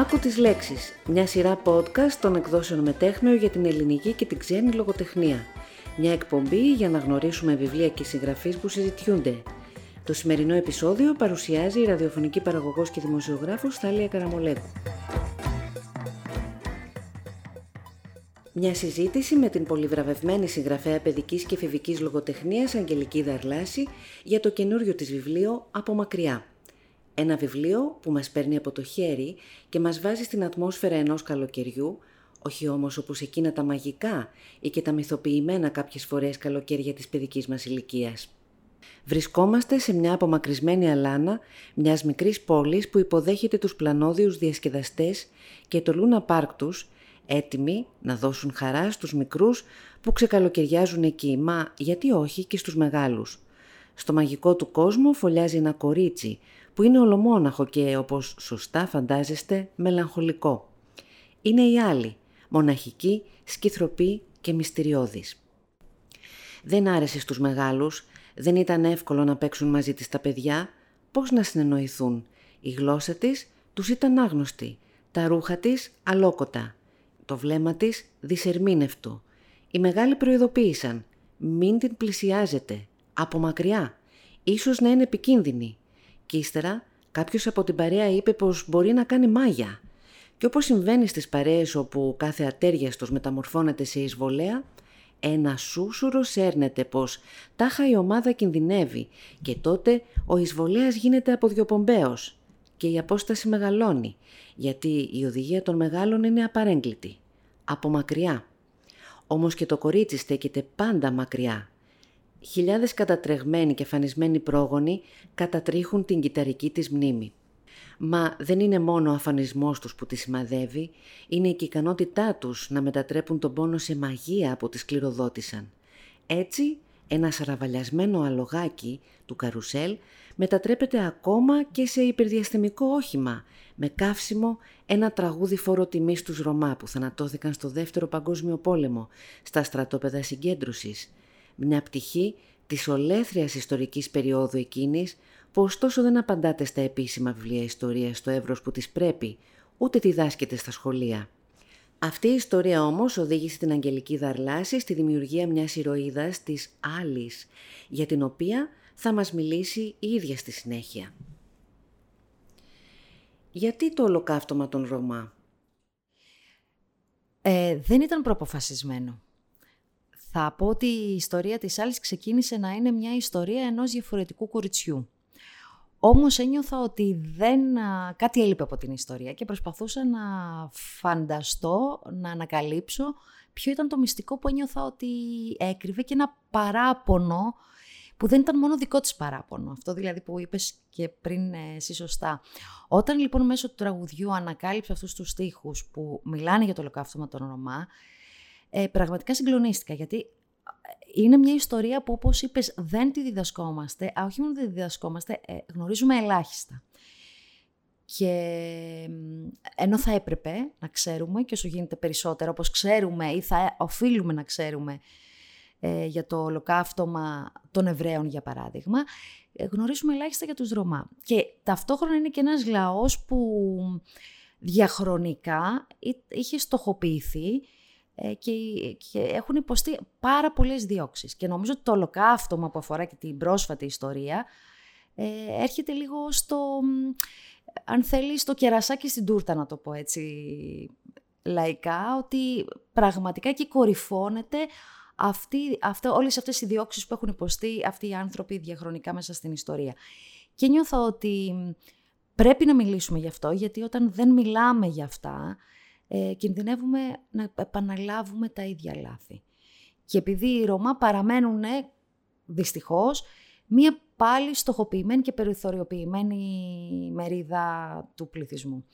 Άκου τις λέξεις, μια σειρά podcast των εκδόσεων Μετέχνεω για την ελληνική και την ξένη λογοτεχνία. Μια εκπομπή για να γνωρίσουμε βιβλία και συγγραφείς που συζητιούνται. Το σημερινό επεισόδιο παρουσιάζει η ραδιοφωνική παραγωγός και δημοσιογράφος Θάλια Καραμολέκου. Μια συζήτηση με την πολυβραβευμένη συγγραφέα παιδικής και εφηβικής λογοτεχνίας Αγγελική Δαρλάση για το καινούριο της βιβλίο «Από μακριά». Ένα βιβλίο που μας παίρνει από το χέρι και μας βάζει στην ατμόσφαιρα ενός καλοκαιριού, όχι όμως όπως εκείνα τα μαγικά ή και τα μυθοποιημένα κάποιες φορές καλοκαίρια της παιδικής μας ηλικίας. Βρισκόμαστε σε μια απομακρυσμένη αλάνα μιας μικρής πόλης που υποδέχεται τους πλανόδιους διασκεδαστές και το Λούνα Πάρκ τους, έτοιμοι να δώσουν χαρά στους μικρούς που ξεκαλοκαιριάζουν εκεί, μα γιατί όχι και στους μεγάλους. Στο μαγικό του κόσμο φωλιάζει ένα κορίτσι που είναι ολομόναχο και όπως σωστά φαντάζεστε μελαγχολικό. Είναι η άλλη, μοναχική, σκυθροπή και μυστηριώδης. Δεν άρεσε στους μεγάλους, δεν ήταν εύκολο να παίξουν μαζί της τα παιδιά, πώς να συνεννοηθούν; Η γλώσσα της τους ήταν άγνωστη, τα ρούχα της αλόκοτα, το βλέμμα της δυσερμήνευτο. Οι μεγάλοι προειδοποίησαν, μην την πλησιάζετε, από μακριά, ίσως να είναι επικίνδυνη. Και ύστερα κάποιος από την παρέα είπε πως μπορεί να κάνει μάγια. Και όπως συμβαίνει στις παρέες όπου κάθε ατέριαστος μεταμορφώνεται σε εισβολέα, ένα σούσουρο σέρνεται πως τάχα η ομάδα κινδυνεύει και τότε ο εισβολέας γίνεται αποδιοπομπαίος και η απόσταση μεγαλώνει, γιατί η οδηγία των μεγάλων είναι απαρέγκλητη, από μακριά. Όμως και το κορίτσι στέκεται πάντα μακριά, Χιλιάδες κατατρεγμένοι και φανισμένοι πρόγονοι κατατρίχουν την κυταρική της μνήμη. Μα δεν είναι μόνο ο αφανισμός τους που τη σημαδεύει, είναι και η ικανότητά τους να μετατρέπουν τον πόνο σε μαγεία που τη κληροδότησαν. Έτσι, ένα σαραβαλιασμένο αλογάκι του καρουσέλ μετατρέπεται ακόμα και σε υπερδιαστημικό όχημα, με καύσιμο ένα τραγούδι φόρο τιμής στους Ρωμά που θανατώθηκαν στο δεύτερο παγκόσμιο πόλεμο, στα στρατόπεδα συγκέντρωσης, μια πτυχή της ολέθριας ιστορικής περίοδου εκείνης που ωστόσο δεν απαντάται στα επίσημα βιβλία ιστορίας στο εύρος που της πρέπει, ούτε τη δάσκεται στα σχολεία. Αυτή η ιστορία όμως οδήγησε την Αγγελική Δαρλάση στη δημιουργία μιας ηρωίδας της άλλης, για την οποία θα μας μιλήσει η ίδια στη συνέχεια. Γιατί το ολοκαύτωμα των Ρωμά; Ε, δεν ήταν προποφασισμένο θα πω ότι η ιστορία της άλλης ξεκίνησε να είναι μια ιστορία ενός διαφορετικού κοριτσιού. Όμως ένιωθα ότι δεν, κάτι έλειπε από την ιστορία και προσπαθούσα να φανταστώ, να ανακαλύψω ποιο ήταν το μυστικό που ένιωθα ότι έκρυβε και ένα παράπονο που δεν ήταν μόνο δικό της παράπονο. Αυτό δηλαδή που είπες και πριν ε, εσύ σωστά. Όταν λοιπόν μέσω του τραγουδιού ανακάλυψε αυτούς τους στίχους που μιλάνε για το ολοκαύτωμα των Ρωμά, ε, πραγματικά συγκλονίστηκα γιατί ε, είναι μια ιστορία που όπως είπες δεν τη διδασκόμαστε, α, όχι μόνο δεν τη διδασκόμαστε, ε, γνωρίζουμε ελάχιστα. Και ενώ θα έπρεπε να ξέρουμε και όσο γίνεται περισσότερο, όπως ξέρουμε ή θα οφείλουμε να ξέρουμε ε, για το ολοκαύτωμα των Εβραίων για παράδειγμα, ε, γνωρίζουμε ελάχιστα για τους Ρωμά. Και ταυτόχρονα είναι και ένας λαός που διαχρονικά είχε στοχοποιηθεί ε, και, και έχουν υποστεί πάρα πολλές διώξεις. Και νομίζω ότι το ολοκαύτωμα που αφορά και την πρόσφατη ιστορία ε, έρχεται λίγο στο, αν θέλεις, στο κερασάκι στην τούρτα να το πω έτσι λαϊκά, ότι πραγματικά εκεί κορυφώνεται αυτή, αυτή, όλες αυτές οι διώξεις που έχουν υποστεί αυτοί οι άνθρωποι διαχρονικά μέσα στην ιστορία. Και νιώθω ότι πρέπει να μιλήσουμε γι' αυτό, γιατί όταν δεν μιλάμε γι' αυτά, ε, κινδυνεύουμε να επαναλάβουμε τα ίδια λάθη. Και επειδή οι Ρωμά παραμένουν δυστυχώς μία πάλι στοχοποιημένη και περιθωριοποιημένη μερίδα του πληθυσμού.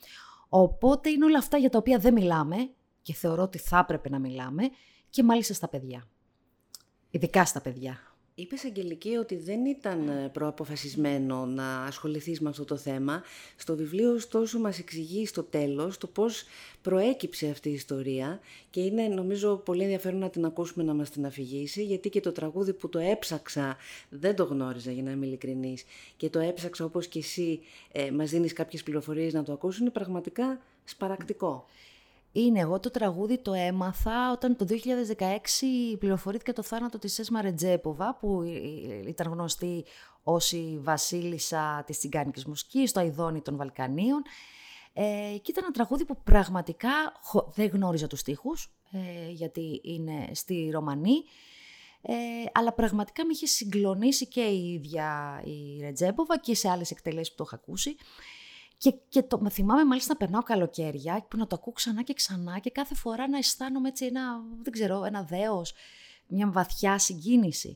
Οπότε είναι όλα αυτά για τα οποία δεν μιλάμε και θεωρώ ότι θα έπρεπε να μιλάμε και μάλιστα στα παιδιά. Ειδικά στα παιδιά. Είπες, Αγγελική, ότι δεν ήταν ε, προαποφασισμένο να ασχοληθείς με αυτό το θέμα. Στο βιβλίο, ωστόσο, μας εξηγεί στο τέλος το πώς προέκυψε αυτή η ιστορία και είναι, νομίζω, πολύ ενδιαφέρον να την ακούσουμε να μας την αφηγήσει, γιατί και το τραγούδι που το έψαξα δεν το γνώριζα, για να είμαι ειλικρινής, και το έψαξα όπως και εσύ ε, μας δίνεις κάποιες πληροφορίες να το ακούσουν, είναι πραγματικά σπαρακτικό. Είναι, εγώ το τραγούδι το έμαθα όταν το 2016 πληροφορήθηκα το θάνατο της Έσμα Ρετζέποβα, που ήταν γνωστή ως η βασίλισσα της τσιγκάνικης μουσικής, το αηδόνι των Βαλκανίων. Ε, και ήταν ένα τραγούδι που πραγματικά δεν γνώριζα τους στίχους, ε, γιατί είναι στη Ρωμανή, ε, αλλά πραγματικά με είχε συγκλονίσει και η ίδια η Ρετζέποβα και σε άλλες εκτελέσεις που το είχα ακούσει. Και, και το, με θυμάμαι μάλιστα να περνάω καλοκαίρια που να το ακούω ξανά και ξανά και κάθε φορά να αισθάνομαι έτσι ένα, δεν ξέρω, ένα δέος, μια βαθιά συγκίνηση.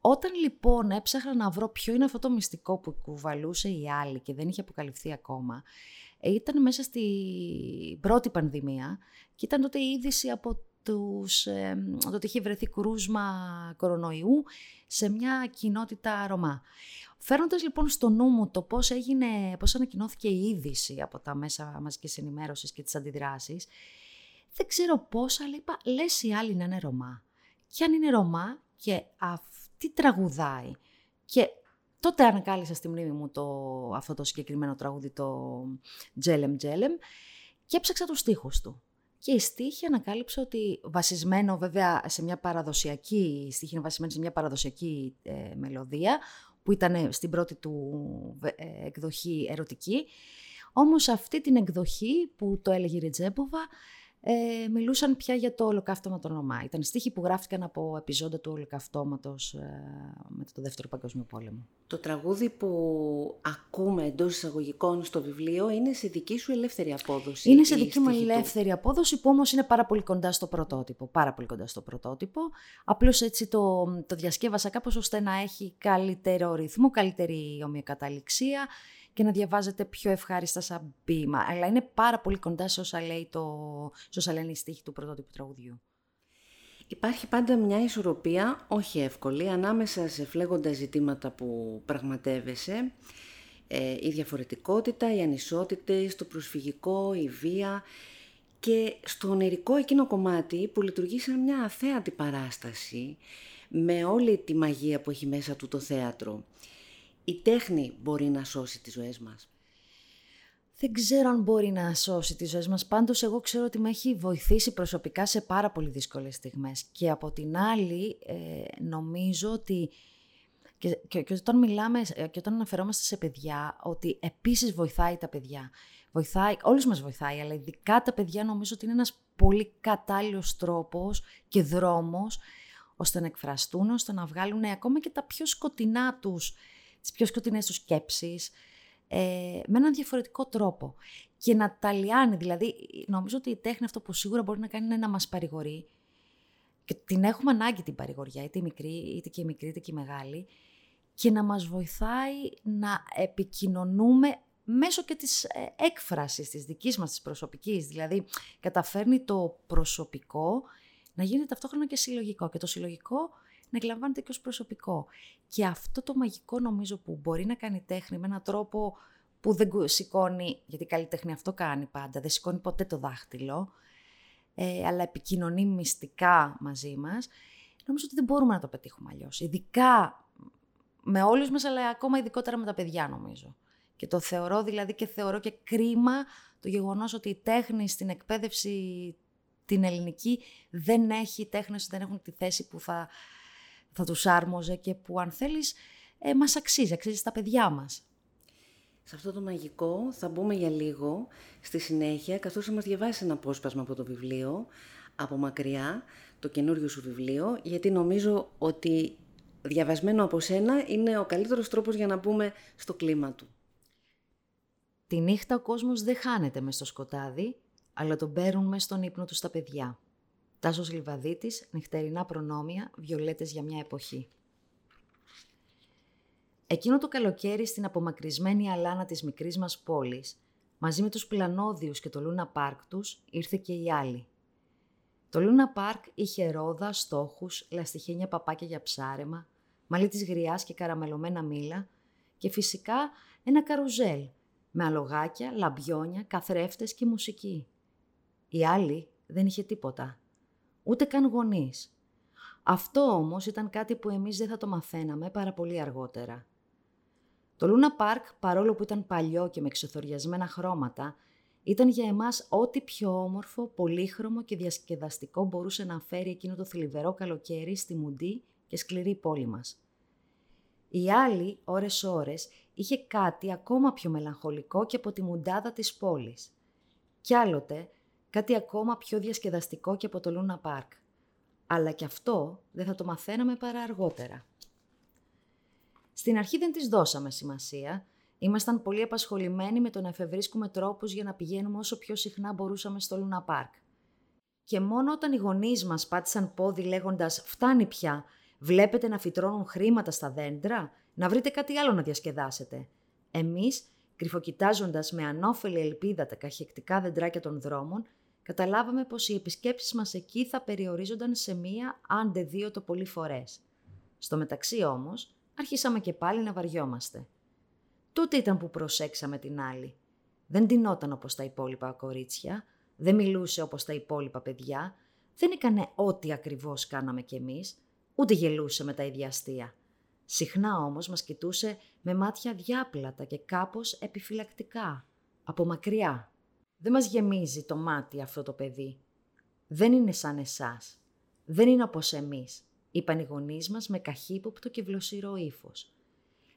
Όταν λοιπόν έψαχνα να βρω ποιο είναι αυτό το μυστικό που κουβαλούσε η άλλη και δεν είχε αποκαλυφθεί ακόμα, ε, ήταν μέσα στη πρώτη πανδημία και ήταν τότε η είδηση από τους, ε, ότι είχε βρεθεί κρούσμα κορονοϊού σε μια κοινότητα Ρωμά. Φέρνοντας λοιπόν στο νου μου το πώς, έγινε, πώς ανακοινώθηκε η είδηση από τα μέσα μαζικής ενημέρωσης και τις αντιδράσεις, δεν ξέρω πώς, αλλά είπα, λες η άλλη να είναι Ρωμά. Και αν είναι Ρωμά και αυτή τραγουδάει και τότε ανακάλυψα στη μνήμη μου το, αυτό το συγκεκριμένο τραγούδι, το «Τζέλεμ Τζέλεμ» και έψαξα τους στίχους του. Και η στίχη ανακάλυψε ότι βασισμένο βέβαια σε μια παραδοσιακή, η στίχη είναι βασισμένη σε μια παραδοσιακή ε, μελωδία, που ήταν στην πρώτη του ε, εκδοχή ερωτική. Όμως αυτή την εκδοχή που το έλεγε η Ριτζέμποβα ε, μιλούσαν πια για το ολοκαύτωμα των Ρωμά. Ήταν στίχοι που γράφτηκαν από επιζώντα του ολοκαυτώματος ε, μετά το Δεύτερο Παγκόσμιο Πόλεμο. Το τραγούδι που ακούμε εντός εισαγωγικών στο βιβλίο είναι σε δική σου ελεύθερη απόδοση. Είναι σε δική μου ελεύθερη απόδοση που όμως είναι πάρα πολύ κοντά στο πρωτότυπο. Πάρα πολύ κοντά στο πρωτότυπο. Απλώς έτσι το, το διασκεύασα κάπως ώστε να έχει καλύτερο ρυθμό, καλύτερη ομοιοκαταληξία και να διαβάζετε πιο ευχάριστα σαν ποίημα. Αλλά είναι πάρα πολύ κοντά σε όσα, λέει το, σε όσα λένε οι στίχοι του πρωτότυπου τραγουδιού. Υπάρχει πάντα μια ισορροπία, όχι εύκολη, ανάμεσα σε φλέγοντα ζητήματα που πραγματεύεσαι, ε, η διαφορετικότητα, οι ανισότητες, το προσφυγικό, η βία και στο ονειρικό εκείνο κομμάτι που λειτουργεί σαν μια αθέατη παράσταση με όλη τη μαγεία που έχει μέσα του το θέατρο η τέχνη μπορεί να σώσει τις ζωές μας. Δεν ξέρω αν μπορεί να σώσει τις ζωές μας. Πάντως εγώ ξέρω ότι με έχει βοηθήσει προσωπικά σε πάρα πολύ δύσκολες στιγμές. Και από την άλλη ε, νομίζω ότι και, και, και, όταν μιλάμε ε, και όταν αναφερόμαστε σε παιδιά, ότι επίσης βοηθάει τα παιδιά. Βοηθάει, όλους μας βοηθάει, αλλά ειδικά τα παιδιά νομίζω ότι είναι ένας πολύ κατάλληλος τρόπος και δρόμος ώστε να εκφραστούν, ώστε να βγάλουν ακόμα και τα πιο σκοτεινά τους τις πιο σκοτεινές τους σκέψεις, ε, με έναν διαφορετικό τρόπο. Και να τα λιάνει, δηλαδή νομίζω ότι η τέχνη αυτό που σίγουρα μπορεί να κάνει είναι να μας παρηγορεί και την έχουμε ανάγκη την παρηγοριά, είτε η μικρή, είτε και η μικρή, είτε και η μεγάλη, και να μας βοηθάει να επικοινωνούμε μέσω και της ε, έκφρασης της δικής μας, της προσωπικής. Δηλαδή, καταφέρνει το προσωπικό να γίνεται ταυτόχρονα και συλλογικό. Και το συλλογικό να εκλαμβάνεται και ως προσωπικό. Και αυτό το μαγικό νομίζω που μπορεί να κάνει τέχνη με έναν τρόπο που δεν σηκώνει, γιατί η καλλιτέχνη αυτό κάνει πάντα, δεν σηκώνει ποτέ το δάχτυλο, ε, αλλά επικοινωνεί μυστικά μαζί μας, νομίζω ότι δεν μπορούμε να το πετύχουμε αλλιώς. Ειδικά με όλους μας, αλλά ακόμα ειδικότερα με τα παιδιά νομίζω. Και το θεωρώ δηλαδή και θεωρώ και κρίμα το γεγονός ότι η τέχνη στην εκπαίδευση την ελληνική δεν έχει, οι τέχνες δεν έχουν τη θέση που θα θα τους άρμοζε και που αν θέλεις ε, μας αξίζει, αξίζει στα παιδιά μας. Σε αυτό το μαγικό θα μπούμε για λίγο στη συνέχεια, καθώς θα μας διαβάσεις ένα απόσπασμα από το βιβλίο, από μακριά, το καινούριο σου βιβλίο, γιατί νομίζω ότι διαβασμένο από σένα είναι ο καλύτερος τρόπος για να μπούμε στο κλίμα του. Τη νύχτα ο κόσμος δεν χάνεται μες στο σκοτάδι, αλλά τον παίρνουν μες στον ύπνο τους στα παιδιά. Τάσος Λιβαδίτης, νυχτερινά προνόμια, βιολέτες για μια εποχή. Εκείνο το καλοκαίρι στην απομακρυσμένη αλάνα της μικρής μας πόλης, μαζί με τους πλανόδιους και το Λούνα Πάρκ τους, ήρθε και η άλλη. Το Λούνα Πάρκ είχε ρόδα, στόχους, λαστιχένια παπάκια για ψάρεμα, μαλλί της γριάς και καραμελωμένα μήλα και φυσικά ένα καρουζέλ με αλογάκια, λαμπιόνια, καθρέφτες και μουσική. Η άλλη δεν είχε τίποτα. Ούτε καν γονείς. Αυτό όμως ήταν κάτι που εμείς δεν θα το μαθαίναμε πάρα πολύ αργότερα. Το Λούνα Πάρκ, παρόλο που ήταν παλιό και με ξεθοριασμένα χρώματα, ήταν για εμάς ό,τι πιο όμορφο, πολύχρωμο και διασκεδαστικό μπορούσε να φέρει εκείνο το θλιβερό καλοκαίρι στη μουντή και σκληρή πόλη μας. Η άλλη, ώρες-ώρες, είχε κάτι ακόμα πιο μελαγχολικό και από τη μουντάδα της πόλης. Κι άλλοτε, κάτι ακόμα πιο διασκεδαστικό και από το Λούνα Πάρκ. Αλλά κι αυτό δεν θα το μαθαίναμε παρά αργότερα. Στην αρχή δεν της δώσαμε σημασία. Ήμασταν πολύ απασχολημένοι με το να εφευρίσκουμε τρόπους για να πηγαίνουμε όσο πιο συχνά μπορούσαμε στο Λούνα Πάρκ. Και μόνο όταν οι γονείς μας πάτησαν πόδι λέγοντας «Φτάνει πια, βλέπετε να φυτρώνουν χρήματα στα δέντρα, να βρείτε κάτι άλλο να διασκεδάσετε». Εμείς, κρυφοκοιτάζοντας με ανώφελη ελπίδα τα καχεκτικά δεντράκια των δρόμων, καταλάβαμε πως οι επισκέψεις μας εκεί θα περιορίζονταν σε μία, άντε δύο το πολύ φορές. Στο μεταξύ όμως, άρχισαμε και πάλι να βαριόμαστε. Τότε ήταν που προσέξαμε την άλλη. Δεν τεινόταν όπως τα υπόλοιπα κορίτσια, δεν μιλούσε όπως τα υπόλοιπα παιδιά, δεν έκανε ό,τι ακριβώς κάναμε κι εμείς, ούτε γελούσε με τα ίδια αστεία. Συχνά όμως μας κοιτούσε με μάτια διάπλατα και κάπως επιφυλακτικά, από μακριά. Δεν μας γεμίζει το μάτι αυτό το παιδί. Δεν είναι σαν εσάς. Δεν είναι όπως εμείς είπαν οι γονείς μας με καχύποπτο και βλοσιρό ύφος.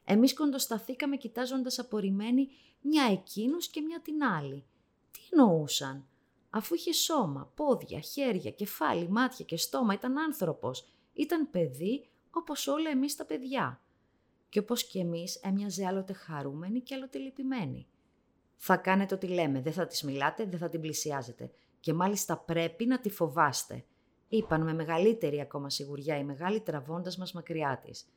Εμείς κοντοσταθήκαμε κοιτάζοντας απορριμμένοι μια εκείνου και μια την άλλη. Τι εννοούσαν, αφού είχε σώμα, πόδια, χέρια, κεφάλι, μάτια και στόμα, ήταν άνθρωπος. Ήταν παιδί όπως όλα εμείς τα παιδιά. Και όπως και εμείς έμοιαζε άλλοτε χαρούμενη και άλλοτε λυπημένη. Θα κάνετε ό,τι λέμε, δεν θα τη μιλάτε, δεν θα την πλησιάζετε. Και μάλιστα πρέπει να τη φοβάστε είπαν με μεγαλύτερη ακόμα σιγουριά οι μεγάλοι τραβώντας μας μακριά της.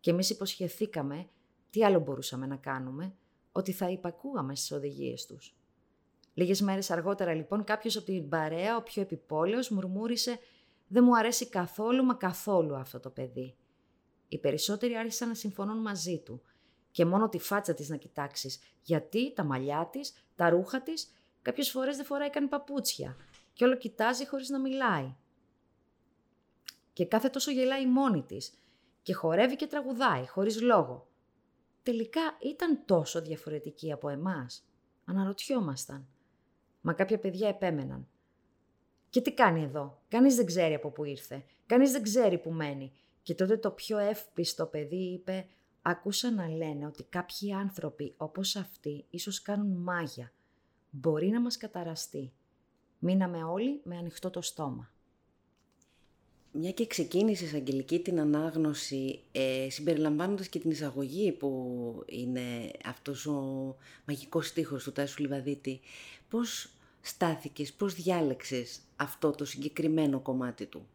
Και εμείς υποσχεθήκαμε, τι άλλο μπορούσαμε να κάνουμε, ότι θα υπακούγαμε στις οδηγίες τους. Λίγες μέρες αργότερα λοιπόν κάποιος από την παρέα, ο πιο επιπόλαιος, μουρμούρισε «Δεν μου αρέσει καθόλου μα καθόλου αυτό το παιδί». Οι περισσότεροι άρχισαν να συμφωνούν μαζί του και μόνο τη φάτσα της να κοιτάξεις, γιατί τα μαλλιά της, τα ρούχα της, κάποιες φορές δεν φοράει καν παπούτσια και όλο κοιτάζει χωρίς να μιλάει και κάθε τόσο γελάει μόνη της και χορεύει και τραγουδάει χωρίς λόγο. Τελικά ήταν τόσο διαφορετική από εμάς. Αναρωτιόμασταν. Μα κάποια παιδιά επέμεναν. Και τι κάνει εδώ; Κανείς δεν ξέρει από πού ήρθε. Κανείς δεν ξέρει που μένει. Και τότε το πιο εύπιστο παιδί είπε «Άκουσα να λένε ότι κάποιοι άνθρωποι όπως αυτοί ίσως κάνουν μάγια. Μπορεί να μας καταραστεί». Μείναμε όλοι με ανοιχτό το στόμα. Μια και ξεκίνησες, Αγγελική, την ανάγνωση, ε, συμπεριλαμβάνοντας και την εισαγωγή που είναι αυτός ο μαγικός στίχος του Τάσου Λιβαδίτη, πώς στάθηκες, πώς διάλεξες αυτό το συγκεκριμένο κομμάτι του;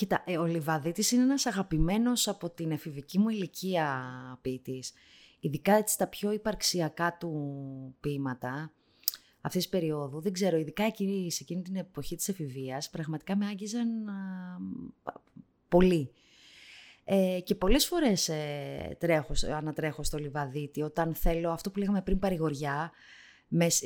Κοίτα, ε, ο Λιβαδίτης είναι ένας αγαπημένος από την εφηβική μου ηλικία ποιητής. Ειδικά έτσι τα πιο υπαρξιακά του ποίηματα, αυτής της περίοδου, δεν ξέρω, ειδικά εκείνη, σε εκείνη την εποχή της εφηβείας, πραγματικά με άγγιζαν πολύ. Ε, και πολλές φορές ε, τρέχω, ανατρέχω στο Λιβαδίτη όταν θέλω αυτό που λέγαμε πριν παρηγοριά,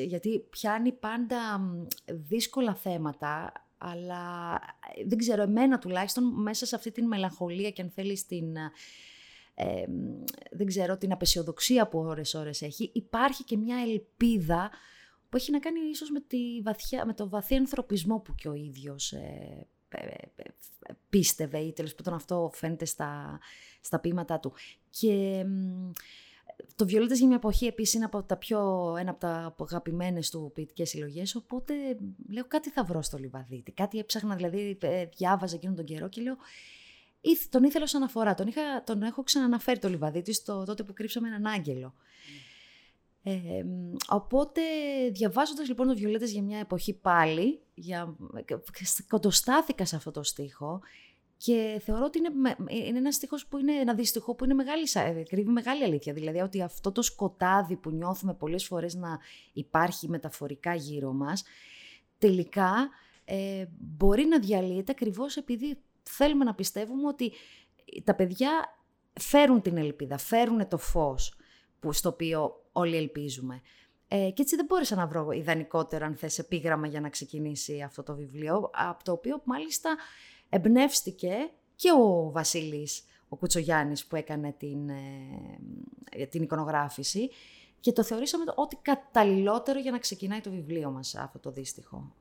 γιατί πιάνει πάντα δύσκολα θέματα, αλλά ε, δεν ξέρω, εμένα τουλάχιστον μέσα σε αυτή την μελαγχολία και αν θέλεις την... Ε, δεν ξέρω, την απεσιοδοξία που ώρες-ώρες έχει, υπάρχει και μια ελπίδα που έχει να κάνει ίσως με, τη βαθιά, με το βαθύ ανθρωπισμό που και ο ίδιος ε, πίστευε ή τέλος πάντων αυτό φαίνεται στα, στα ποίηματά του. Και το Βιολέτες για μια εποχή επίσης είναι από τα πιο, ένα από τα αγαπημένες του ποιητικές συλλογές, οπότε λέω κάτι θα βρω στο Λιβαδίτη. Κάτι έψαχνα, δηλαδή ε, διάβαζα εκείνον τον καιρό και λέω τον ήθελα ως αναφορά. Τον, είχα, τον έχω ξαναναφέρει το Λιβαδίτη στο τότε που κρύψαμε έναν άγγελο. Ε, οπότε διαβάζοντας λοιπόν το Βιολέτες για μια εποχή πάλι, για, κοντοστάθηκα σε αυτό το στίχο και θεωρώ ότι είναι, είναι ένας στίχος που είναι ένα δυστυχό που είναι μεγάλη, ε, κρύβει μεγάλη αλήθεια. Δηλαδή ότι αυτό το σκοτάδι που νιώθουμε πολλές φορές να υπάρχει μεταφορικά γύρω μας, τελικά ε, μπορεί να διαλύεται ακριβώς επειδή θέλουμε να πιστεύουμε ότι τα παιδιά φέρουν την ελπίδα, φέρουν το φως που, στο οποίο όλοι ελπίζουμε. Ε, και έτσι δεν μπόρεσα να βρω ιδανικότερο, αν θες, επίγραμμα για να ξεκινήσει αυτό το βιβλίο, από το οποίο μάλιστα εμπνεύστηκε και ο Βασίλης, ο Κουτσογιάννης που έκανε την, ε, την εικονογράφηση και το θεωρήσαμε ότι καταλληλότερο για να ξεκινάει το βιβλίο μας αυτό το δύστιχο.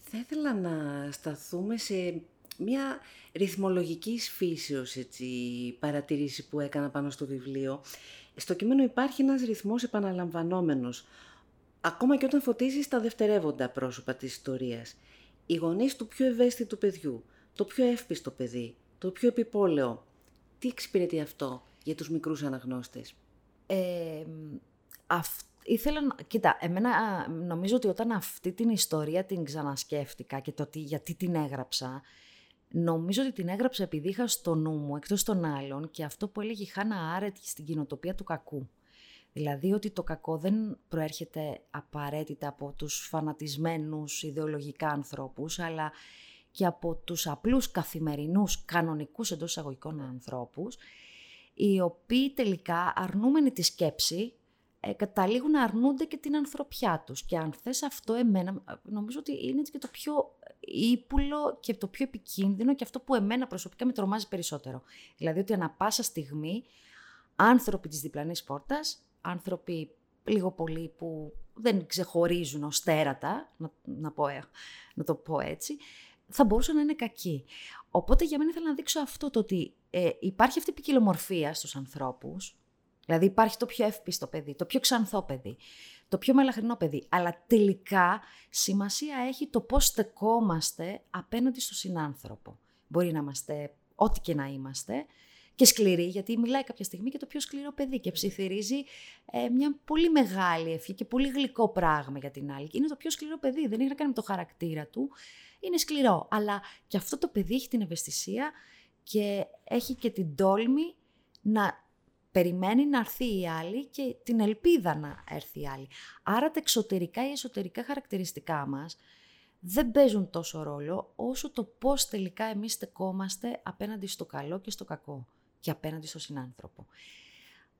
Θα ήθελα να σταθούμε σε μια ρυθμολογική φύσεως έτσι, παρατήρηση που έκανα πάνω στο βιβλίο. Στο κείμενο υπάρχει ένας ρυθμός επαναλαμβανόμενος, ακόμα και όταν φωτίζεις τα δευτερεύοντα πρόσωπα της ιστορίας. Οι γονείς του πιο ευαίσθητου παιδιού, το πιο εύπιστο παιδί, το πιο επιπόλαιο. Τι εξυπηρετεί αυτό για τους μικρούς αναγνώστες; Ε, ήθελα να... Κοίτα, εμένα νομίζω ότι όταν αυτή την ιστορία την ξανασκέφτηκα και το τι, γιατί την έγραψα, νομίζω ότι την έγραψα επειδή είχα στο νου μου, εκτός των άλλων, και αυτό που έλεγε η Χάνα Άρετ στην κοινοτοπία του κακού. Δηλαδή ότι το κακό δεν προέρχεται απαραίτητα από τους φανατισμένους ιδεολογικά ανθρώπους, αλλά και από τους απλούς καθημερινούς, κανονικούς εντός εισαγωγικών ανθρώπους, οι οποίοι τελικά αρνούμενοι τη σκέψη, ε, καταλήγουν να αρνούνται και την ανθρωπιά τους. Και αν θες αυτό εμένα, νομίζω ότι είναι και το πιο ύπουλο και το πιο επικίνδυνο και αυτό που εμένα προσωπικά με τρομάζει περισσότερο. Δηλαδή ότι ανα πάσα στιγμή άνθρωποι της διπλανής πόρτας, άνθρωποι λίγο πολύ που δεν ξεχωρίζουν ως τέρατα, να, να, πω, ε, να το πω έτσι, θα μπορούσαν να είναι κακοί. Οπότε για μένα ήθελα να δείξω αυτό το ότι ε, υπάρχει αυτή η ποικιλομορφία στους ανθρώπους, δηλαδή υπάρχει το πιο εύπιστο παιδί, το πιο ξανθό παιδί, το πιο μελαχρινό παιδί, αλλά τελικά σημασία έχει το πώς στεκόμαστε απέναντι στο συνάνθρωπο. Μπορεί να είμαστε ό,τι και να είμαστε, και σκληρή, γιατί μιλάει κάποια στιγμή και το πιο σκληρό παιδί και ψιθυρίζει ε, μια πολύ μεγάλη ευχή και πολύ γλυκό πράγμα για την άλλη. Και είναι το πιο σκληρό παιδί, δεν έχει να κάνει με το χαρακτήρα του, είναι σκληρό. Αλλά και αυτό το παιδί έχει την ευαισθησία και έχει και την τόλμη να περιμένει να έρθει η άλλη και την ελπίδα να έρθει η άλλη. Άρα τα εξωτερικά ή εσωτερικά χαρακτηριστικά μας δεν παίζουν τόσο ρόλο όσο το πώς τελικά εμείς στεκόμαστε απέναντι στο καλό και στο κακό και απέναντι στο συνάνθρωπο.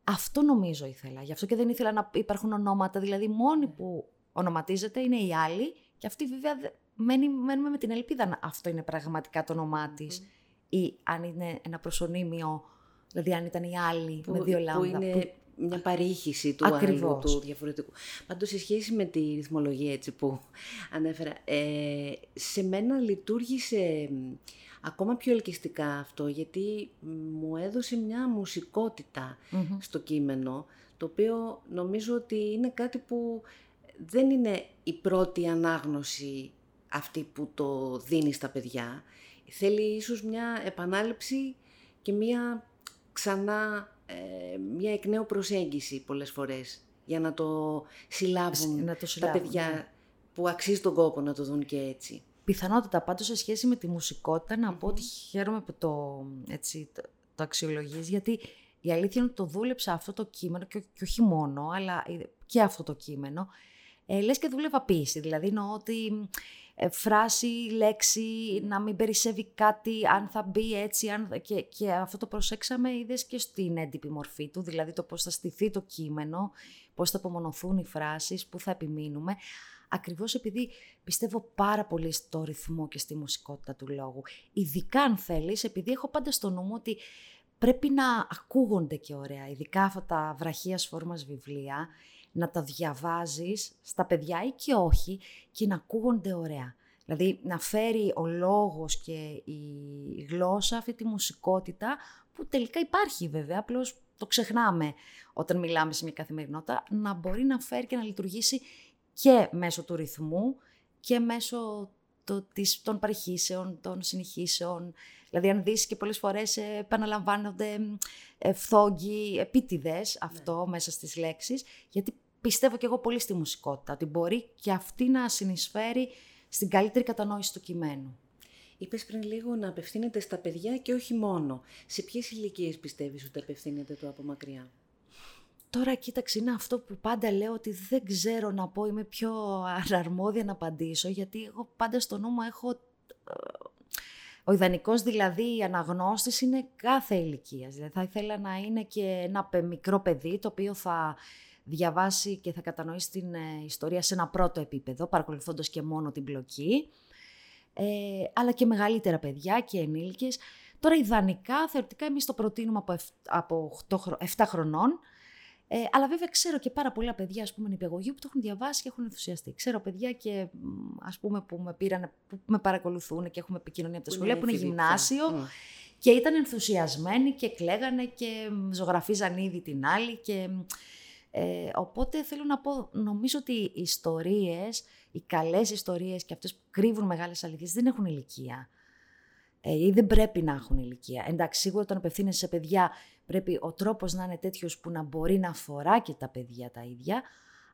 Αυτό νομίζω ήθελα. Γι' αυτό και δεν ήθελα να υπάρχουν ονόματα. Δηλαδή, μόνοι που ονοματίζεται είναι οι άλλοι και αυτή βέβαια μένει, μένουμε με την ελπίδα να αυτό είναι πραγματικά το όνομά της. Ή αν είναι ένα προσωνύμιο, δηλαδή αν ήταν οι άλλοι με δύο λάμδα. Που είναι μια παρήχηση του άλλου, του διαφορετικού. Πάντως, σε σχέση με τη ρυθμολογία έτσι που ανέφερα, ε, σε μένα λειτουργήσε ακόμα πιο ελκυστικά αυτό, γιατί μου έδωσε μια μουσικοτητα στο κείμενο, το οποίο νομίζω ότι είναι κάτι που δεν είναι η πρώτη ανάγνωση αυτή που το δίνει στα παιδιά. Θέλει ίσως μια επανάληψη και μια ξανά, ε, μια εκ νέου προσέγγιση πολλές φορές για να το συλλάβουν, να το τα παιδιά ναι. που αξίζει τον κόπο να το δουν και έτσι. Πιθανότητα πάντως σε σχέση με τη μουσικότητα να πω ότι χαίρομαι που το, έτσι, το, το αξιολογείς γιατί η αλήθεια είναι ότι το δούλεψα αυτό το κείμενο και, και όχι μόνο αλλά και αυτό το κείμενο ε, λες και δούλευα πίση. Δηλαδή εννοώ ότι ε, φράση, λέξη, να μην περισσεύει κάτι, αν θα μπει έτσι, αν, και, και αυτό το προσέξαμε είδες και στην έντυπη μορφή του, δηλαδή το πώς θα στηθεί το κείμενο, πώς θα απομονωθούν οι φράσεις, πού θα επιμείνουμε. Ακριβώς επειδή πιστεύω πάρα πολύ στο ρυθμό και στη μουσικότητα του λόγου. Ειδικά αν θέλεις, επειδή έχω πάντα στο νου μου ότι πρέπει να ακούγονται και ωραία, ειδικά αυτά τα βραχίας φόρμας βιβλία, να τα διαβάζεις στα παιδιά ή και όχι και να ακούγονται ωραία. Δηλαδή να φέρει ο λόγος και η γλώσσα αυτή τη μουσικότητα που τελικά υπάρχει βέβαια, απλώς το ξεχνάμε όταν μιλάμε σε μια καθημερινότητα, να μπορεί να φέρει και να λειτουργήσει και μέσω του ρυθμού και μέσω το, της, των παρηχήσεων, των συνεχίσεων. Δηλαδή αν δεις και πολλές φορές ε, επαναλαμβάνονται ε, φθόγγοι επίτηδες αυτό ναι. μέσα στις λέξεις, γιατί πιστεύω και εγώ πολύ στη μουσικότητα, ότι μπορεί και αυτή να συνεισφέρει στην καλύτερη κατανόηση του κειμένου. Είπες πριν λίγο να απευθύνεται στα παιδιά και όχι μόνο. Σε ποιες ηλικίες πιστεύεις ότι απευθύνεται το από μακριά. Τώρα κοίταξε, είναι αυτό που πάντα λέω ότι δεν ξέρω να πω, είμαι πιο αρμόδια να απαντήσω, γιατί εγώ πάντα στο νου μου έχω ε, Ο ιδανικός δηλαδή αναγνώστης είναι κάθε ηλικίας. Δηλαδή θα ήθελα να είναι και ένα μικρό παιδί το οποίο θα διαβάσει και θα κατανοήσει την ε, ιστορία σε ένα πρώτο επίπεδο, παρακολουθώντας και μόνο την πλοκή, ε, αλλά και μεγαλύτερα παιδιά και ενήλικες. Τώρα ιδανικά, θεωρητικά, εμείς το προτείνουμε από, από 8, 7 χρονών, ε, αλλά βέβαια ξέρω και πάρα πολλά παιδιά, ας πούμε, νηπιαγωγείου που το έχουν διαβάσει και έχουν ενθουσιαστεί. Ξέρω παιδιά και ας πούμε που με πήραν, που με παρακολουθούν και έχουμε επικοινωνία από τα σχολεία, που είναι γυμνάσιο. Και ήταν ενθουσιασμένοι και κλαίγανε και ζωγραφίζαν ήδη την άλλη και ε, οπότε θέλω να πω, νομίζω ότι οι ιστορίες, οι καλές ιστορίες και αυτές που κρύβουν μεγάλες αλήθειες δεν έχουν ηλικία. Ε, ή δεν πρέπει να έχουν ηλικία. Εντάξει, σίγουρα όταν απευθύνεσαι σε παιδιά πρέπει ο τρόπος να είναι τέτοιος που να μπορεί να αφορά και τα παιδιά τα ίδια,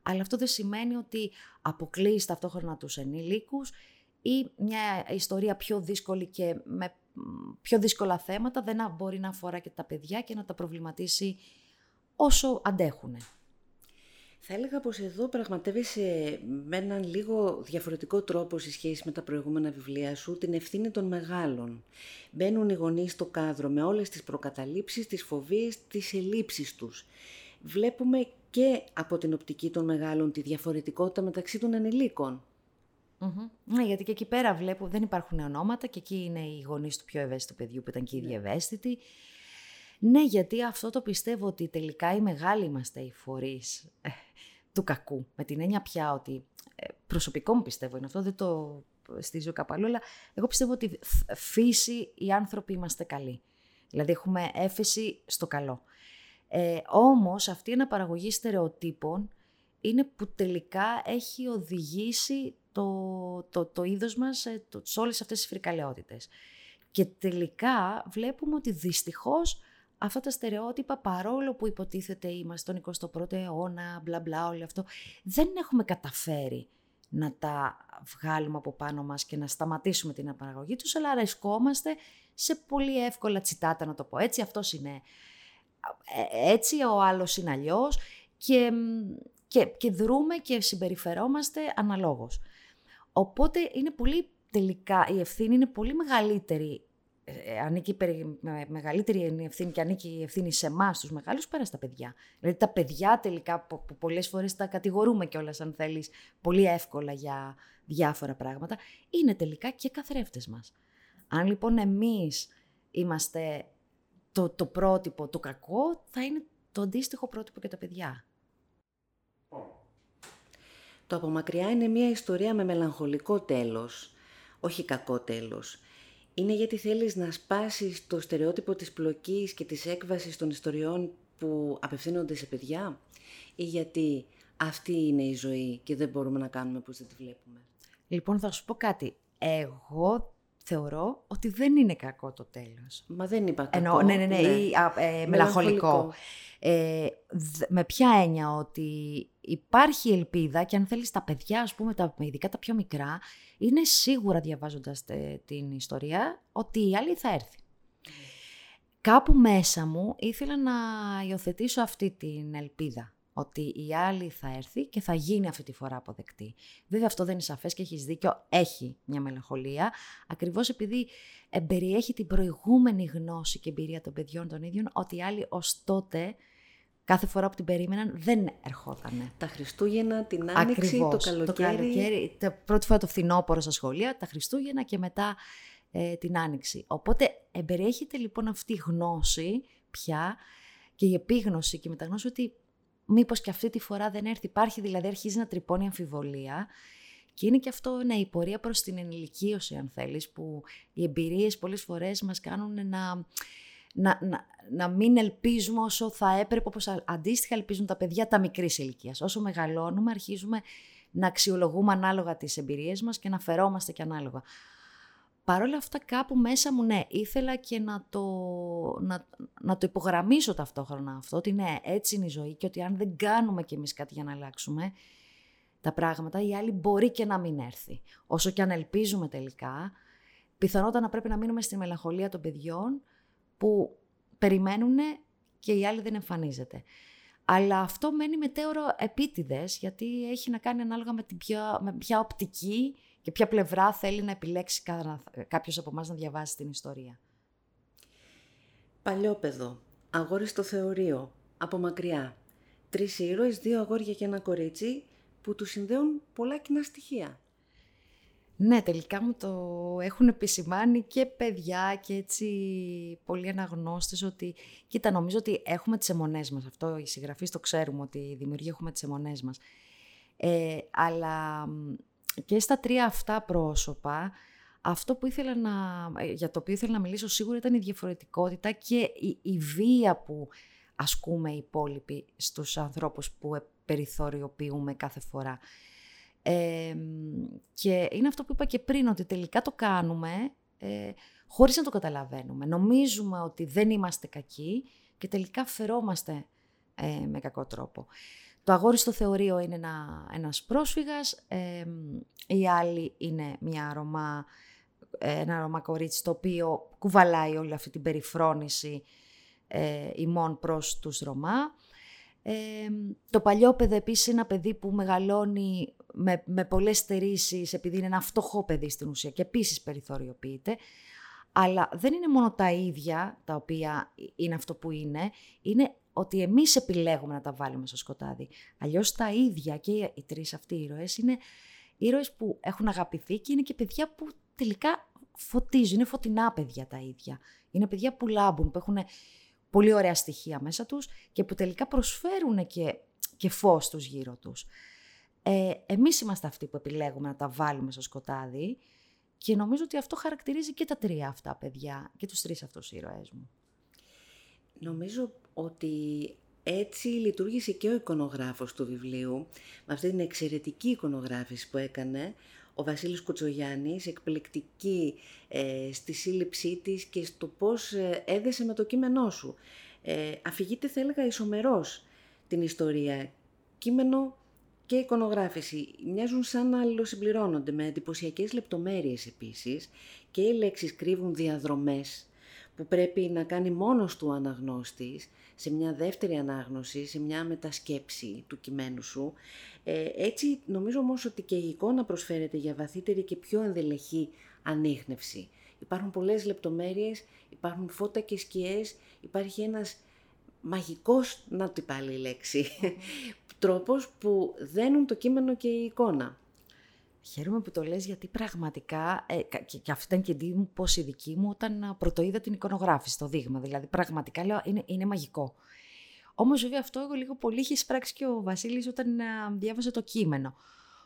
αλλά αυτό δεν σημαίνει ότι αποκλείεις ταυτόχρονα τους ενήλικους ή μια ιστορία πιο δύσκολη και με πιο δύσκολα θέματα δεν μπορεί να αφορά και τα παιδιά και να τα προβληματίσει όσο αντέχουν. Θα έλεγα πως εδώ πραγματεύεσαι με έναν λίγο διαφορετικό τρόπο σε σχέση με τα προηγούμενα βιβλία σου την ευθύνη των μεγάλων. Μπαίνουν οι γονείς στο κάδρο με όλες τις προκαταλήψεις, τις φοβίες, τις ελλείψεις τους. Βλέπουμε και από την οπτική των μεγάλων τη διαφορετικότητα μεταξύ των ανηλικων Ναι, γιατί και εκεί πέρα βλέπω δεν υπάρχουν ονόματα και εκεί είναι οι γονείς του πιο ευαίσθητου παιδιού που ήταν και ήδη ναι. ευαίσθητοι. Ναι, γιατί αυτό το πιστεύω ότι τελικά οι μεγάλοι είμαστε οι φορείς ε, του κακού. Με την έννοια πια ότι ε, προσωπικό μου πιστεύω είναι αυτό, δεν το στίζω κάπου αλλά εγώ πιστεύω ότι φύση οι άνθρωποι είμαστε καλοί. Δηλαδή έχουμε έφεση στο καλό. Ε, όμως αυτή η αναπαραγωγή στερεοτύπων είναι που τελικά έχει οδηγήσει το, το, το είδος μας ε, το, σε όλες αυτές τις φρικαλαιότητες. Και τελικά βλέπουμε ότι δυστυχώς αυτά τα στερεότυπα παρόλο που υποτίθεται είμαστε στον 21ο αιώνα, μπλα μπλα όλο αυτό, δεν έχουμε καταφέρει να τα βγάλουμε από πάνω μας και να σταματήσουμε την απαραγωγή τους, αλλά αρεσκόμαστε σε πολύ εύκολα τσιτάτα να το πω έτσι, αυτός είναι ε, έτσι, ο άλλος είναι αλλιώς και, και, και δρούμε και συμπεριφερόμαστε αναλόγως. Οπότε είναι πολύ τελικά, η ευθύνη είναι πολύ μεγαλύτερη ε, ανήκει με μεγαλύτερη ευθύνη και ανήκει η ευθύνη σε εμάς, τους μεγάλους, πέρα στα παιδιά. Δηλαδή τα παιδιά τελικά που, που πολλές φορές τα κατηγορούμε κιόλας, αν θέλεις, πολύ εύκολα για διάφορα πράγματα, είναι τελικά και καθρέφτες μας. Αν λοιπόν εμείς είμαστε το, το πρότυπο, το κακό, θα είναι το αντίστοιχο πρότυπο και τα παιδιά. Το από μακριά είναι μια ιστορία με μελαγχολικό τέλος, όχι κακό τέλος είναι γιατί θέλεις να σπάσεις το στερεότυπο της πλοκής και της έκβασης των ιστοριών που απευθύνονται σε παιδιά; Ή γιατί αυτή είναι η ζωή και δεν μπορούμε να κάνουμε πως δεν τη βλέπουμε; Λοιπόν, θα σου πω κάτι. Εγώ θεωρώ ότι δεν είναι κακό το τέλος. Μα δεν είπα κακό. Εννοώ, ναι, ναι, ναι, ναι. Ή, ε, μελαγχολικό. Ε, με ποια έννοια ότι υπάρχει ελπίδα και αν θέλεις τα παιδιά, ας πούμε, τα, ειδικά τα πιο μικρά, είναι σίγουρα διαβάζοντας την ιστορία ότι η άλλη θα έρθει. Κάπου μέσα μου ήθελα να υιοθετήσω αυτή την ελπίδα ότι η άλλη θα έρθει και θα γίνει αυτή τη φορά αποδεκτή. Βέβαια αυτό δεν είναι σαφές και έχεις δίκιο, έχει μια μελαγχολία, ακριβώς επειδή περιέχει την προηγούμενη γνώση και εμπειρία των παιδιών των ίδιων, ότι οι άλλοι ως τότε κάθε φορά που την περίμεναν δεν ερχόταν. Τα Χριστούγεννα, την Άνοιξη, το καλοκαίρι. Το καλοκαίρι, τα πρώτη φορά το φθινόπωρο στα σχολεία, τα Χριστούγεννα και μετά ε, την Άνοιξη. Οπότε εμπεριέχεται λοιπόν αυτή η γνώση πια και η επίγνωση και η μεταγνώση ότι μήπως και αυτή τη φορά δεν έρθει. Υπάρχει δηλαδή, αρχίζει να τρυπώνει αμφιβολία και είναι και αυτό ναι, η πορεία προς την ενηλικίωση αν θέλεις, που οι εμπειρίες πολλές φορές μας κάνουν να να, να, να μην ελπίζουμε όσο θα έπρεπε, όπως αντίστοιχα ελπίζουν τα παιδιά τα μικρής ηλικίας. Όσο μεγαλώνουμε, αρχίζουμε να αξιολογούμε ανάλογα τις εμπειρίες μας και να φερόμαστε και ανάλογα. Παρ' όλα αυτά κάπου μέσα μου, ναι, ήθελα και να το, να, να το υπογραμμίσω ταυτόχρονα αυτό, ότι ναι, έτσι είναι η ζωή και ότι αν δεν κάνουμε κι εμείς κάτι για να αλλάξουμε τα πράγματα, η άλλη μπορεί και να μην έρθει. Όσο και αν ελπίζουμε τελικά, πιθανότατα να πρέπει να μείνουμε στη μελαγχολία των παιδιών, που περιμένουν και η άλλη δεν εμφανίζεται. Αλλά αυτό μένει μετέωρο επίτηδες, γιατί έχει να κάνει ανάλογα με, την ποια, με ποια οπτική και ποια πλευρά θέλει να επιλέξει κάποιος από εμάς να διαβάσει την ιστορία; Παλιόπεδο, αγόρι στο θεωρείο, από μακριά. Τρεις ήρωες, δύο αγόρια και ένα κορίτσι που τους συνδέουν πολλά κοινά στοιχεία. Ναι, τελικά μου το έχουν επισημάνει και παιδιά και έτσι πολλοί αναγνώστες ότι... Κοίτα, νομίζω ότι έχουμε τις αιμονές μας. Αυτό οι συγγραφείς το ξέρουμε ότι οι δημιουργοί έχουμε τις αιμονές μας. Ε, αλλά και στα τρία αυτά πρόσωπα, αυτό που ήθελα να, ε, για το οποίο ήθελα να μιλήσω σίγουρα ήταν η διαφορετικότητα και η, η βία που ασκούμε οι υπόλοιποι στους ανθρώπους που περιθωριοποιούμε κάθε φορά. Ε, και είναι αυτό που είπα και πριν, ότι τελικά το κάνουμε ε, χωρίς να το καταλαβαίνουμε. Νομίζουμε ότι δεν είμαστε κακοί και τελικά φερόμαστε ε, με κακό τρόπο. Το αγόρι στο θεωρείο είναι ένα, ένας πρόσφυγας, ε, η άλλη είναι μια Ρωμά, ένα Ρωμά κορίτσι το οποίο κουβαλάει όλη αυτή την περιφρόνηση ε, ημών προς τους Ρωμά. Ε, το παλιό επίσης είναι ένα παιδί που μεγαλώνει με, με πολλές στερήσεις επειδή είναι ένα φτωχό παιδί στην ουσία και επίσης περιθωριοποιείται. Αλλά δεν είναι μόνο τα ίδια τα οποία είναι αυτό που είναι, είναι ότι εμείς επιλέγουμε να τα βάλουμε στο σκοτάδι. Αλλιώς τα ίδια και οι τρεις αυτοί ήρωες είναι ήρωες που έχουν αγαπηθεί και είναι και παιδιά που τελικά φωτίζουν, είναι φωτεινά παιδιά τα ίδια. Είναι παιδιά που λάμπουν, που έχουν πολύ ωραία στοιχεία μέσα τους και που τελικά προσφέρουν και, και φως τους γύρω τους. Ε, εμείς είμαστε αυτοί που επιλέγουμε να τα βάλουμε στο σκοτάδι και νομίζω ότι αυτό χαρακτηρίζει και τα τρία αυτά παιδιά και τους τρεις αυτούς ήρωές μου. Νομίζω ότι έτσι λειτουργήσε και ο εικονογράφος του βιβλίου, με αυτή την εξαιρετική εικονογράφηση που έκανε, ο Βασίλης Κουτσογιάννης, εκπληκτική ε, στη σύλληψή της και στο πώς ε, έδεσε με το κείμενό σου. Ε, αφηγείται, θα έλεγα, ισομερός την ιστορία. Κείμενο και εικονογράφηση μοιάζουν σαν να αλληλοσυμπληρώνονται με εντυπωσιακές λεπτομέρειες επίσης και οι λέξεις κρύβουν διαδρομές που πρέπει να κάνει μόνος του αναγνώστης σε μια δεύτερη ανάγνωση, σε μια μετασκέψη του κειμένου σου. Ε, έτσι νομίζω όμως ότι και η εικόνα προσφέρεται για βαθύτερη και πιο ενδελεχή ανείχνευση. Υπάρχουν πολλές λεπτομέρειες, υπάρχουν φώτα και σκιές, υπάρχει ένας μαγικός, να την πάλι η λέξη, τρόπος που δένουν το κείμενο και η εικόνα. Χαίρομαι που το λες γιατί πραγματικά, ε, και, και αυτή ήταν και η μου πώς η δική μου όταν πρωτοείδα την εικονογράφηση, το δείγμα. Δηλαδή πραγματικά λέω είναι, είναι μαγικό. Όμως βέβαια αυτό εγώ λίγο πολύ είχε εισπράξει και ο Βασίλης όταν διάβασε το κείμενο.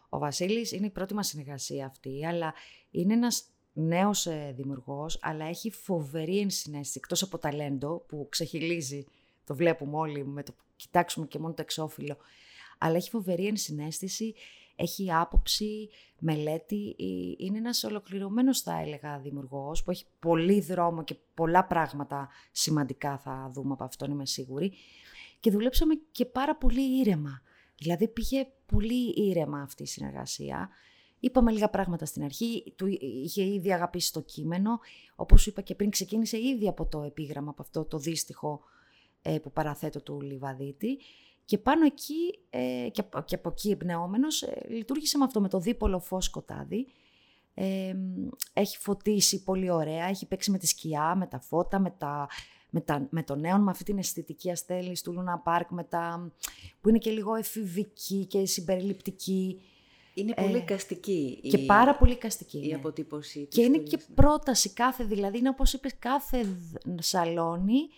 Ο Βασίλης είναι η πρώτη μας συνεργασία αυτή, αλλά είναι ένας νέος ε, δημιουργός, αλλά έχει φοβερή ενσυναίσθηση, εκτός από ταλέντο που ξεχυλίζει, το βλέπουμε όλοι με το κοιτάξουμε και μόνο το εξώφυλλο, αλλά έχει φοβερή ενσυναίσθηση, έχει άποψη, μελέτη. Είναι ένας ολοκληρωμένος, θα έλεγα, δημιουργός που έχει πολύ δρόμο και πολλά πράγματα σημαντικά θα δούμε από αυτόν, είμαι σίγουρη. Και δουλέψαμε και πάρα πολύ ήρεμα. Δηλαδή πήγε πολύ ήρεμα αυτή η συνεργασία. Είπαμε λίγα πράγματα στην αρχή, του είχε ήδη αγαπήσει το κείμενο. Όπως σου είπα και πριν, ξεκίνησε ήδη από το επίγραμμα, από αυτό το δύστιχο ε, που παραθέτω του Λιβαδίτη. Και πάνω εκεί, ε, και, και από εκεί εμπνεόμενος, ε, λειτουργήσε με αυτό, με το δίπολο φως σκοτάδι. Ε, έχει φωτίσει πολύ ωραία, έχει παίξει με τη σκιά, με τα φώτα, με, τα, με, τα, με το νέο, με αυτή την αισθητική αστέλης του Λούνα Πάρκ, με τα, που είναι και λίγο εφηβική και συμπεριληπτική. Είναι πολύ ε, καστική. Και η, πάρα πολύ καστική. Η ναι. αποτύπωση. Και είναι και πρόταση κάθε, δηλαδή είναι όπως είπες κάθε σαλόνι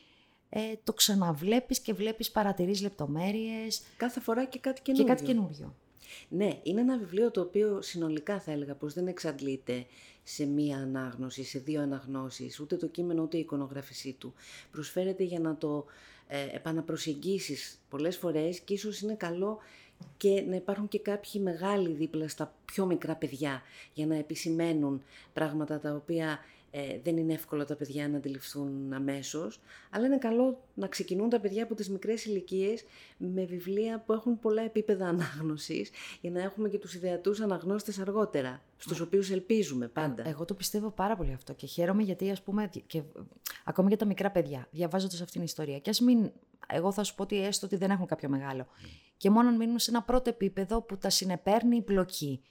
ε, το ξαναβλέπεις και βλέπεις, παρατηρείς λεπτομέρειες. Κάθε φορά και κάτι καινούριο. Και κάτι καινούριο. Ναι, είναι ένα βιβλίο το οποίο συνολικά θα έλεγα πως δεν εξαντλείται σε μία ανάγνωση, σε δύο αναγνώσεις, ούτε το κείμενο ούτε η εικονογράφησή του. Προσφέρεται για να το ε, επαναπροσεγγίσεις πολλές φορές και ίσως είναι καλό και να υπάρχουν και κάποιοι μεγάλοι δίπλα στα πιο μικρά παιδιά για να επισημαίνουν πράγματα τα οποία ε, δεν είναι εύκολο τα παιδιά να αντιληφθούν αμέσως, αλλά είναι καλό να ξεκινούν τα παιδιά από τις μικρές ηλικίες με βιβλία που έχουν πολλά επίπεδα ανάγνωσης, για να έχουμε και τους ιδεατούς αναγνώστες αργότερα, στους mm. οποίους ελπίζουμε πάντα. Εγώ το πιστεύω πάρα πολύ αυτό και χαίρομαι γιατί, ας πούμε, και, ακόμη για τα μικρά παιδιά, διαβάζοντας αυτήν την ιστορία. Και ας μην. Εγώ θα σου πω ότι έστω ότι δεν έχουν κάποιο μεγάλο. Και μόνο αν μείνουν σε ένα πρώτο επίπεδο που τα συνεπέρνει η πλοκή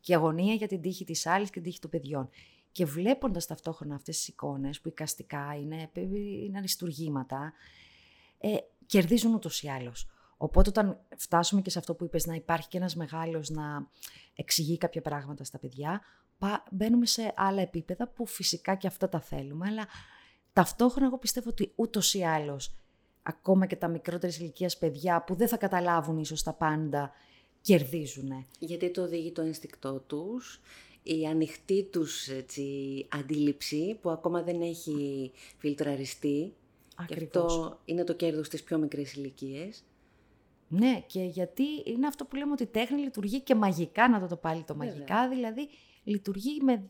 Και η αγωνία για την τύχη της άλλης και την τύχη των παιδιών. Και βλέποντας ταυτόχρονα αυτές τις εικόνες που εικαστικά είναι, είναι αριστουργήματα, ε, κερδίζουν ούτως ή άλλως. Οπότε όταν φτάσουμε και σε αυτό που είπες να υπάρχει και ένας μεγάλος να εξηγεί κάποια πράγματα στα παιδιά, μπαίνουμε σε άλλα επίπεδα που φυσικά και αυτά τα θέλουμε, αλλά ταυτόχρονα εγώ πιστεύω ότι ούτως ή άλλως ακόμα και τα μικρότερης ηλικίας παιδιά που δεν θα καταλάβουν ίσως τα πάντα, κερδίζουν. Γιατί το οδηγεί το ένστικτό τους, η ανοιχτή τους έτσι, αντίληψη που ακόμα δεν έχει φιλτραριστεί. Ακριβώς. Και αυτό είναι το κέρδος στις πιο μικρές ηλικίε. Ναι, και γιατί είναι αυτό που λέμε ότι η τέχνη λειτουργεί και μαγικά, να το το πάλι το μαγικά, δηλαδή λειτουργεί με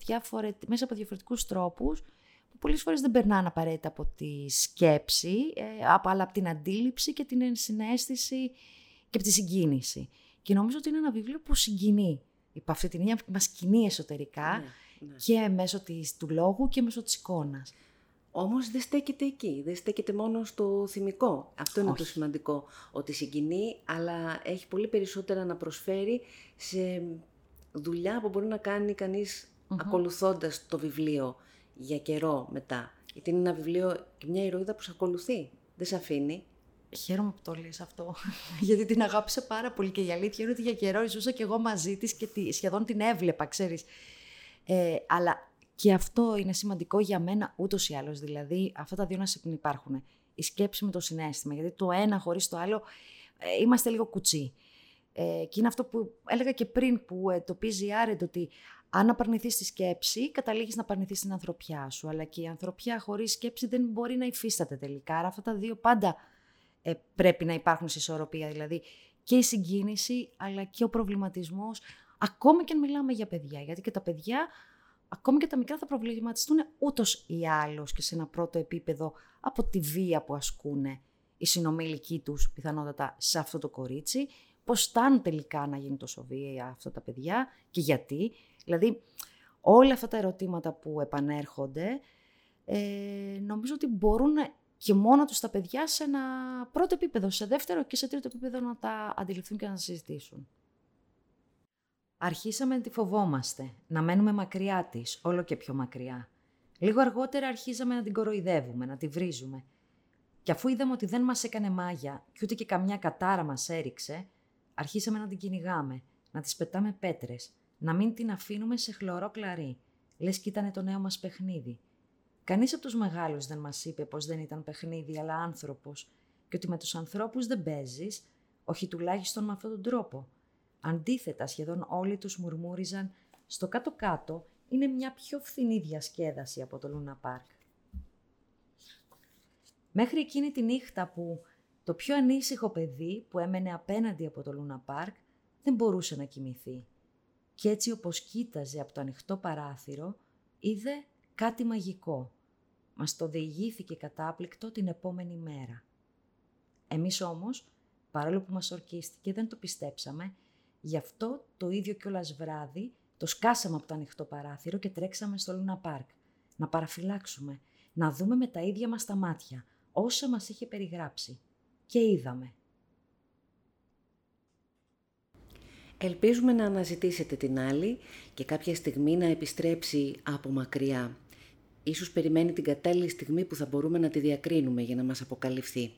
μέσα από διαφορετικούς τρόπους που πολλές φορές δεν περνάνε απαραίτητα από τη σκέψη, ε, αλλά από την αντίληψη και την συνέστηση και από τη συγκίνηση. Και νομίζω ότι είναι ένα βιβλίο που συγκινεί. Υπό αυτή την έννοια μας κινεί εσωτερικά ναι, ναι. και μέσω της, του λόγου και μέσω της εικόνας. Όμως δεν στέκεται εκεί, δεν στέκεται μόνο στο θυμικό. Αυτό είναι το σημαντικό, ότι συγκινεί, αλλά έχει πολύ περισσότερα να προσφέρει σε δουλειά που μπορεί να κάνει κανείς ακολουθώντας το βιβλίο για καιρό μετά. Γιατί είναι ένα βιβλίο και μια ηρωίδα που σε ακολουθεί, δεν σε αφήνει. Χαίρομαι που το λες αυτό, γιατί την αγάπησα πάρα πολύ και η αλήθεια είναι ότι για καιρό ζούσα και εγώ μαζί της και σχεδόν την έβλεπα, ξέρεις. Ε, αλλά και αυτό είναι σημαντικό για μένα ούτως ή άλλως, δηλαδή αυτά τα δύο να υπάρχουν. Η σκέψη με το συνέστημα, γιατί το ένα χωρίς το άλλο ε, είμαστε λίγο κουτσί. Ε, και είναι αυτό που έλεγα και πριν που ε, το PGR, ότι αν απαρνηθείς τη σκέψη, καταλήγεις να απαρνηθείς την ανθρωπιά σου. Αλλά και η ανθρωπιά χωρίς σκέψη δεν μπορεί να υφίσταται τελικά. Άρα αυτά τα δύο πάντα ε, πρέπει να υπάρχουν σε ισορροπία. Δηλαδή και η συγκίνηση, αλλά και ο προβληματισμός, ακόμη και αν μιλάμε για παιδιά. Γιατί και τα παιδιά, ακόμη και τα μικρά θα προβληματιστούν ούτως ή άλλως και σε ένα πρώτο επίπεδο από τη βία που ασκούν οι συνομιλικοί τους πιθανότατα σε αυτό το κορίτσι πώς φτάνουν τελικά να γίνει τόσο βία αυτά τα παιδιά και γιατί. Δηλαδή, όλα αυτά τα ερωτήματα που επανέρχονται, ε, νομίζω ότι μπορούν και μόνο τους τα παιδιά σε ένα πρώτο επίπεδο, σε δεύτερο και σε τρίτο επίπεδο να τα αντιληφθούν και να τα συζητήσουν. Αρχίσαμε να τη φοβόμαστε, να μένουμε μακριά της, όλο και πιο μακριά. Λίγο αργότερα αρχίζαμε να την κοροϊδεύουμε, να τη βρίζουμε. Και αφού είδαμε ότι δεν μας έκανε μάγια και ούτε και καμιά κατάρα μας έριξε, Αρχίσαμε να την κυνηγάμε, να της πετάμε πέτρες, να μην την αφήνουμε σε χλωρό κλαρί, λες κι ήταν το νέο μας παιχνίδι. Κανείς από τους μεγάλους δεν μας είπε πως δεν ήταν παιχνίδι, αλλά άνθρωπος, και ότι με τους ανθρώπους δεν παίζεις, όχι τουλάχιστον με αυτόν τον τρόπο. Αντίθετα, σχεδόν όλοι τους μουρμούριζαν στο κάτω-κάτω είναι μια πιο φθηνή διασκέδαση από το Λούνα Πάρκ. Μέχρι εκείνη τη νύχτα που το πιο ανήσυχο παιδί που έμενε απέναντι από το Λούνα Πάρκ δεν μπορούσε να κοιμηθεί. Κι έτσι όπως κοίταζε από το ανοιχτό παράθυρο, είδε κάτι μαγικό. Μας το διηγήθηκε κατάπληκτο την επόμενη μέρα. Εμείς όμως, παρόλο που μας ορκίστηκε, δεν το πιστέψαμε, γι' αυτό το ίδιο κιόλας βράδυ το σκάσαμε από το ανοιχτό παράθυρο και τρέξαμε στο Λούνα Πάρκ. Να παραφυλάξουμε, να δούμε με τα ίδια μας τα μάτια όσα μας είχε περιγράψει και είδαμε. Ελπίζουμε να αναζητήσετε την άλλη και κάποια στιγμή να επιστρέψει από μακριά. Ίσως περιμένει την κατάλληλη στιγμή που θα μπορούμε να τη διακρίνουμε για να μας αποκαλυφθεί.